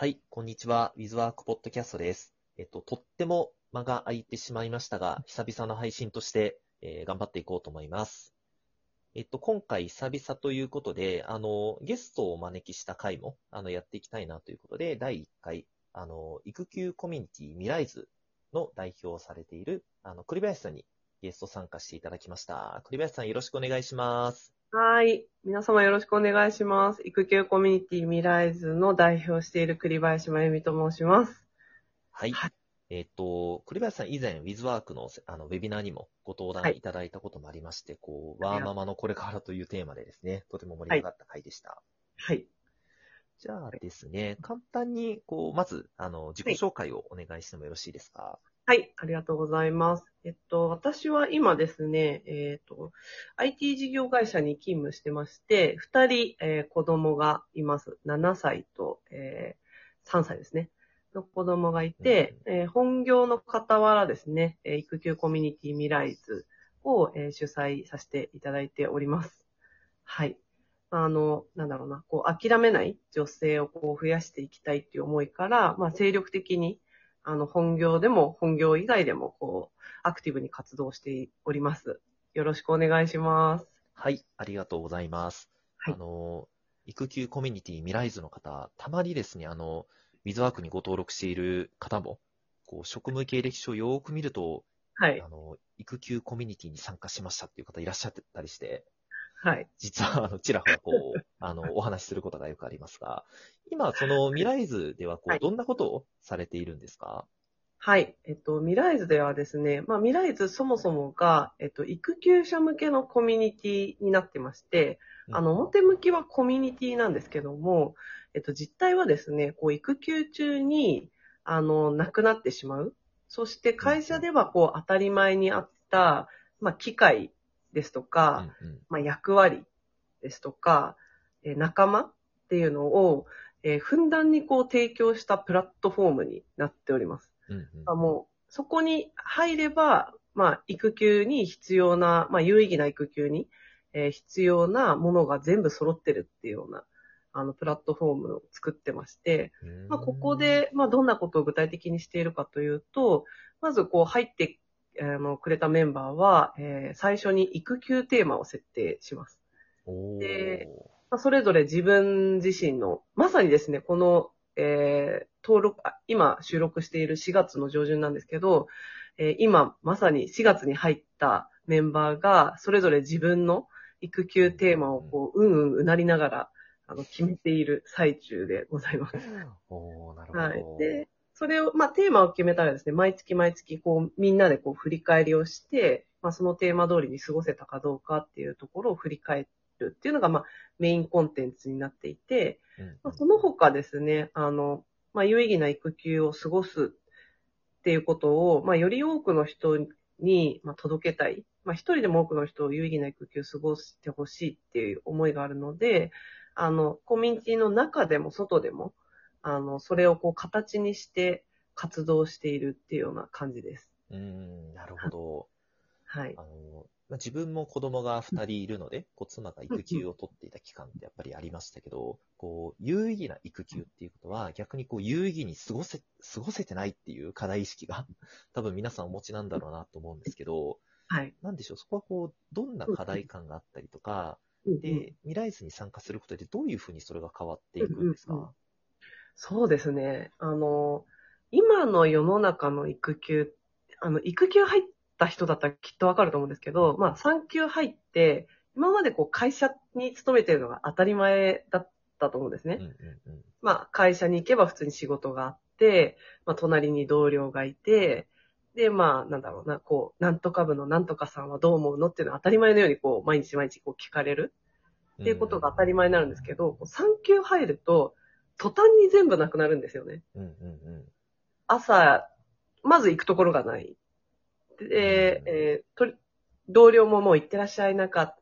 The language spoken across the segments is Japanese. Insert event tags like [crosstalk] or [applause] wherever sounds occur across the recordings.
はい、こんにちは。ウィズワークポッドキャストです。えっと、とっても間が空いてしまいましたが、久々の配信として、えー頑張っていこうと思います。えっと、今回久々ということで、あの、ゲストをお招きした回も、あの、やっていきたいなということで、第1回、あの、育休コミュニティミライズの代表をされている、あの、栗林さんにゲスト参加していただきました。栗林さんよろしくお願いします。はい。皆様よろしくお願いします。育休コミュニティミライズの代表をしている栗林真由美と申します。はい。はいえっ、と、栗林さん以前、ウィズワークのあのウェビナーにもご登壇はいいただいたこともありまして、こう、ありがとうワーママのこれからというテーマでですね、とても盛り上がった回でした。はい。じゃあですね、簡単に、こう、まず、あの、自己紹介をお願いしてもよろしいですか？はい。ありがとうございます。えっと、私は今ですね、えっと、IT 事業会社に勤務してまして、二人、えー子供がいます。7歳と、えー3歳ですね。の子供がいて、えー本業の傍らですね、えー育休コミュニティミライズを、えー主催させていただいております。はい。あの、なんだろうな、こう、諦めない女性をこう増やしていきたいっていう思いから、まあ、精力的に、あの、本業でも、本業以外でも、こう、アクティブに活動しております。よろしくお願いします。はい、ありがとうございます。はいあの、育休コミュニティミライズの方、たまにですね、あの、ウィズワークにご登録している方も、こう、職務経歴書をよーく見ると、はいあ。の、育休コミュニティに参加しましたっていう方いらっしゃってたりして、はい。実は、あの、ちらほらこう、[laughs] あの、お話しすることがよくありますが、今、そのミライズでは、こう、はいどんなことをされているんですか？はい。えっと、ミライズではですね、まあ、ミライズそもそもが、えっと、育休者向けのコミュニティになってまして、あの、表向きはコミュニティなんですけども、えっと、実態はですね、こう、育休中に、あの、亡くなってしまう。そして会社では、こう、当たり前にあった、まあ、機会ですとうか、んうん。まあ、役割ですとか、えー仲間っていうのを、えーふんだんにこう提供したプラットフォームになっております。うんうん。あもう、そこに入れば、まあ、育休に必要な、まあ、有意義な育休に、えー必要なものが全部揃ってるっていうような、あの、プラットフォームを作ってまして、まあ、ここ、で、まあ、どんなことを具体的にしているかというと、まず、こう、入って、あの、くれたメンバーは、えー最初に育休テーマを設定します。でまあ、それぞれ自分自身の、まさにですね、この、えー登録、あ今収録している4月の上旬なんですけど、えー今まさに4月に入ったメンバーが、それぞれ自分の育休テーマをこう、うんうんうなりながら、あの、決めている最中でございます。おーなるほど。はい。で、それを、まあ、テーマを決めたらですね、毎月毎月、こう、みんなでこう、振り返りをして、まあ、そのテーマ通りに過ごせたかどうかっていうところを振り返るっていうのが、まあ、メインコンテンツになっていて、まあ、その他ですね、あの、まあ、有意義な育休を過ごすっていうことを、まあ、より多くの人に、まあ、届けたい。まあ、一人でも多くの人を有意義な育休を過ごしてほしいっていう思いがあるので、あの、コミュニティの中でも外でも、あの、それをこう形にして活動しているっていうような感じです。うーん、なるほど。はいあ。の、まあ自分も子供が二人いるので、こう妻が育休を取っていた期間ってやっぱりありましたけど、こう、有意義な育休っていうことは、逆にこう、有意義に過ごせ、過ごせてないっていう課題意識が、[laughs] 多分皆さんお持ちなんだろうなと思うんですけど、はい。なんでしょう、そこはこう、どんな課題感があったりとか、で、未来図に参加することでどういうふうにそれが変わっていくんですか、そうですね。あの、今の世の中の育休、あの、育休入った人だったらきっとわかると思うんですけど、まあ、産休入って、今までこう会社に勤めてるのが当たり前だったと思うんですね。うんうんうん。まあ、会社に行けば普通に仕事があって、まあ、隣に同僚がいて、で、まあ、なんだろうな、こう、なんとか部のなんとかさんはどう思うのっていうのは当たり前のように、こう、毎日毎日こう聞かれるっていうことが当たり前になるんですけど、こう産休入ると、途端に全部なくなるんですよね。うんうんうん。朝、まず行くところがない。で、えーとり同僚ももう行ってらっしゃい、なんか、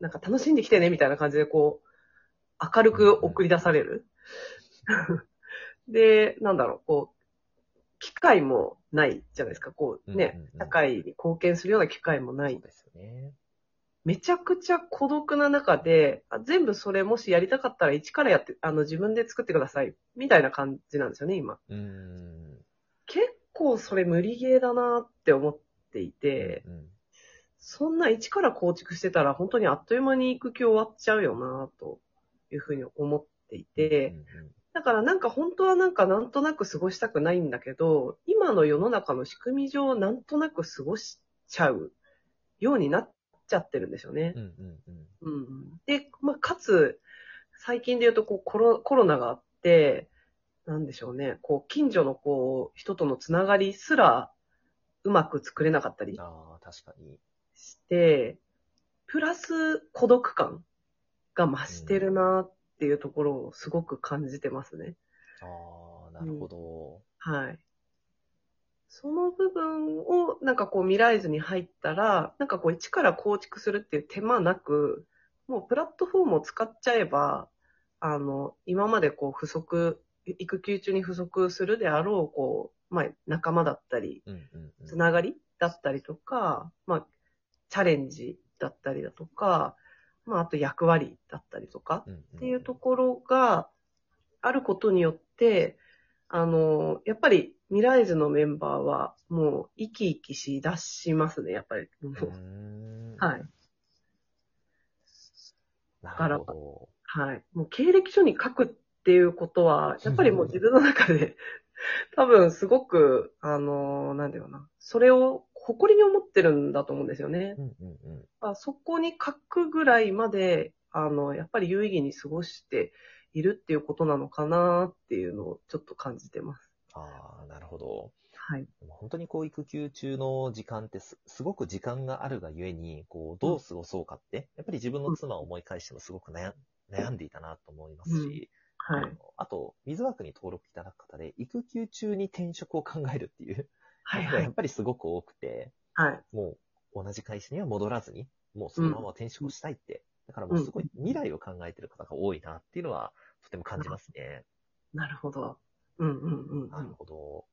なんか楽しんできてね、みたいな感じでこう、明るく送り出される。[laughs] で、なんだろう、こう、機会もないじゃないですか、こうね、うんうんうん社会に貢献するような機会もない。ですよね。めちゃくちゃ孤独な中で、あ全部それもしやりたかったら一からやって、あの、自分で作ってください。みたいな感じなんですよね、今。うーん。結構それ無理ゲーだなって思っていて、うん。そんな一から構築してたら本当にあっという間に育休終わっちゃうよなというふうに思っていて、うんだからなんか本当はなんかなんとなく過ごしたくないんだけど、今の世の中の仕組み上なんとなく過ごしちゃうようになっちゃってるんですよねう。ん。うん。うん。うんうん。で、まあ、かつ、最近で言うとこうコロコロナがあって、なんでしょうね、こう近所のこう人とのつながりすらうまく作れなかったりああ、確かに。して、プラス孤独感が増してるなっていうところをすごく感じてますね。ああ、なるほど。はい。その部分をなんかこう未来図に入ったら、なんかこう一から構築するっていう手間なく、もうプラットフォームを使っちゃえば、あの、今までこう不足、育休中に不足するであろう、こう、まあ仲間だったり、うん。うん。うんつながりだったりとか、まあ、チャレンジだったりだとか、まあ、あと役割だったりとか、うん。っていうところがあることによって、あの、やっぱり未来図のメンバーはもう生き生きしだしますね、やっぱり。はい。なるほど。はい。もう経歴書に書くっていうことは、やっぱりもう自分の中で、[laughs] 多分すごく、あの、なんだよな。それを誇りに思ってるんだと思うんですよね。うん。うん。うん。あそこに書くぐらいまで、あの、やっぱり有意義に過ごしているっていうことなのかなっていうのをちょっと感じてます。ああ、なるほど。はい。本当にこう育休中の時間ってすすごく時間があるがゆえに、こうどう過ごそうかって、やっぱり自分の妻を思い返してもすごく悩悩んでいたなと思いますし、はい。あと、水枠に登録いただく方で、育休中に転職を考えるっていうはい。のがやっぱりすごく多くて、はい。もう同じ会社には戻らずに、もうそのまま転職したいって、だからもうすごい未来を考えてる方が多いなっていうのは、とても感じますね。なるほど。うんうんうん。うなるん。ほど。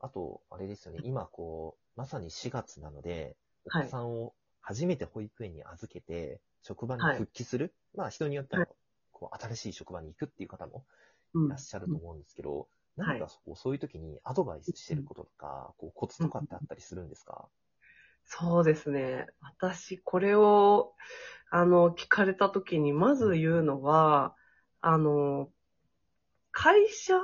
あと、あれですよね、今こう、まさに4月なので、おはい。子さんを初めて保育園に預けて、職場にはい。復帰する、まあ人によっては、はい。こう、新しい職場に行くっていう方もうん。いらっしゃると思うんですけど、ん。何かこうそういう時にアドバイスしてることとか、こうコツとかってあったりするんですか？そうですね。私、これを、あの、聞かれたときに、まず言うのは、あの、会社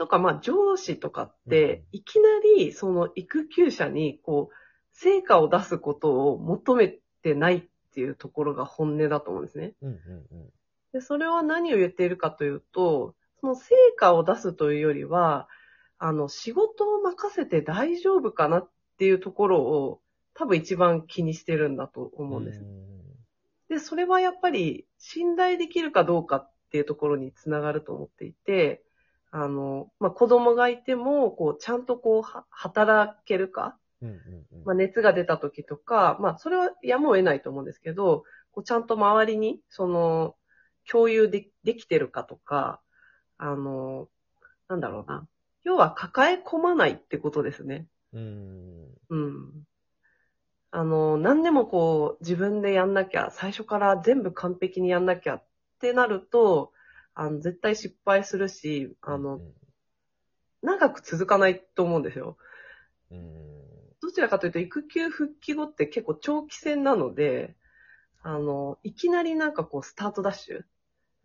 とか、まあ、上司とかって、うんいきなり、その育休者に、こう、成果を出すことを求めてないっていうところが本音だと思うんですね。うんうんうん。で、それは何を言っているかというと、その成果を出すというよりは、あの、仕事を任せて大丈夫かなっていうところを、多分一番気にしてるんだと思うんです。で、それはやっぱり信頼できるかどうかっていうところにつながると思っていて、あの、まあ、子供がいても、こう、ちゃんとこう、は働けるか、うんうんうんまあ、熱が出た時とか、まあ、それはやむを得ないと思うんですけど、こうちゃんと周りに、その、共有でできてるかとか、あの、なんだろうな。要は抱え込まないってことですね。うんうん。あの、何でもこう、自分でやんなきゃ、最初から全部完璧にやんなきゃってなると、あの、絶対失敗するし、あの、うん。長く続かないと思うんですよ。うん。どちらかというと、育休復帰後って結構長期戦なので、あの、いきなりなんかこう、スタートダッシュ。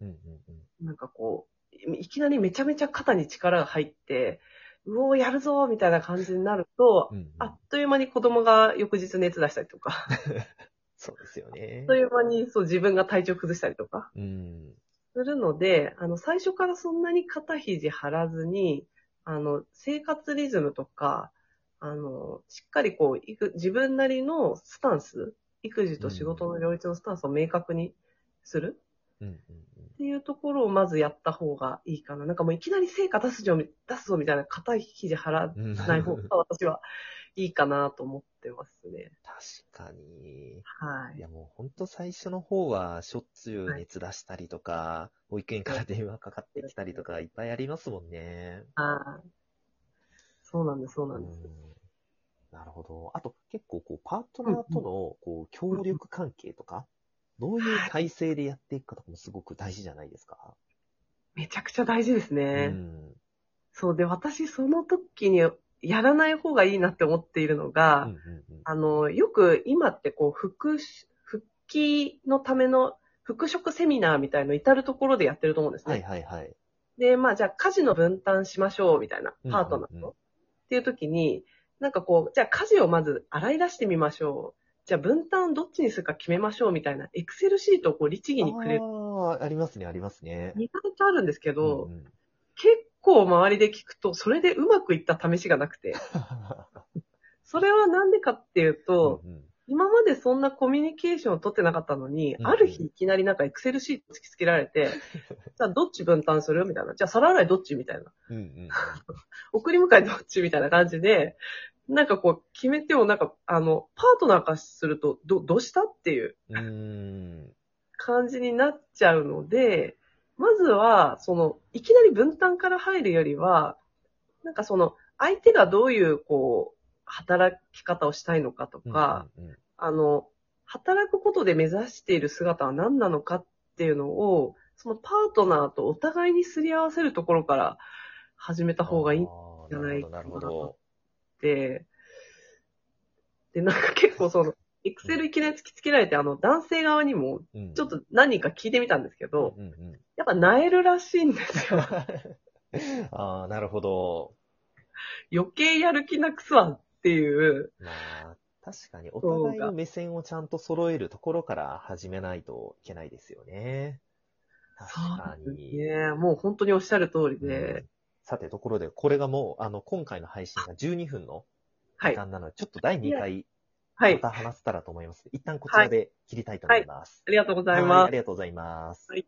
うんうんうん。なんかこう、いきなりめちゃめちゃ肩に力が入って、うおー、やるぞーみたいな感じになると、うんうん。あっという間に子供が翌日熱出したりとか、[laughs] そうですよね。あっと。いう間にそう自分が体調崩したりとか。うんするので、あの、最初からそんなに肩肘張らずに、あの、生活リズムとか、あの、しっかりこう、いく自分なりのスタンス、育児と仕事の両立のスタンスを明確にする。うんうん。っていうところをまずやった方がいいかな。なんかもういきなり成果出すぞ、出すぞみたいな硬い肘張らうんない方が私はいいかなと思ってますね。確かに。はいい。やもう本当最初の方はしょっちゅう熱出したりとか、保育園から電話かかってきたりとかいっぱいありますもんね。はい。そうなんです、そうなんです。うんなるほど。あと結構こうパートナーとのこう協力関係とか、どういう体制でやっていくかとかもすごく大事じゃないですか？めちゃくちゃ大事ですうね。ん。そうで、私その時にやらない方がいいなって思っているのうんが、うんうんあの、よく今ってこう、復し、復帰のための復職セミナーみたいの至るところでやってると思うんですね。はいはいはい。で、まあじゃあ家事の分担しましょうみたいな、パートナーと。うんうんうんっていう時に、なんかこう、じゃあ家事をまず洗い出してみましょう。じゃあ分担どっちにするか決めましょうみたいな、エクセルシートをこう律儀にくれる。ああ、ありますね、ありますね。意外とあるんですけど、うんうん結構周りで聞くと、それでうまくいった試しがなくて。[laughs] それはなんでかっていうと、うんうん今までそんなコミュニケーションを取ってなかったのに、うんある日いきなりなんかエクセルシート突きつけられて、[laughs] じゃあどっち分担するみたいな。じゃあ皿洗いどっちみたいな。うんうん [laughs] 送り迎えどっちみたいな感じで、なんかこう決めてもなんか、あの、パートナーからすると、ど、どうしたっていう。感じになっちゃうので、まずは、その、いきなり分担から入るよりは、なんかその、相手がどういう、こう、働き方をしたいのかとか、うんうんうん。あの、働くことで目指している姿は何なのかっていうのを、そのパートナーとお互いにすり合わせるところから始めた方がいいっあーじゃないかななるほど、なるほて、で、なんか結構その、エクセルいきなり突きつけられて、あの、男性側にも、ちょっと何人か聞いてみたんですけど、うんうんやっぱ萎えるらしいんですよ。[laughs] ああ、なるほど。余計やる気なくすわっていう。まあ、確かにお互いの目線をちゃんと揃えるところから始めないといけないですよね。確かに。ねもう本当におっしゃる通りで、うんさて、ところで、これがもう、あの、今回の配信が12分のはい。時間なので、ちょっと第2回、はい。また話せたらと思います。一旦こちらで切りたいと思います。ありがとうございはいます。ありがとうございます。はい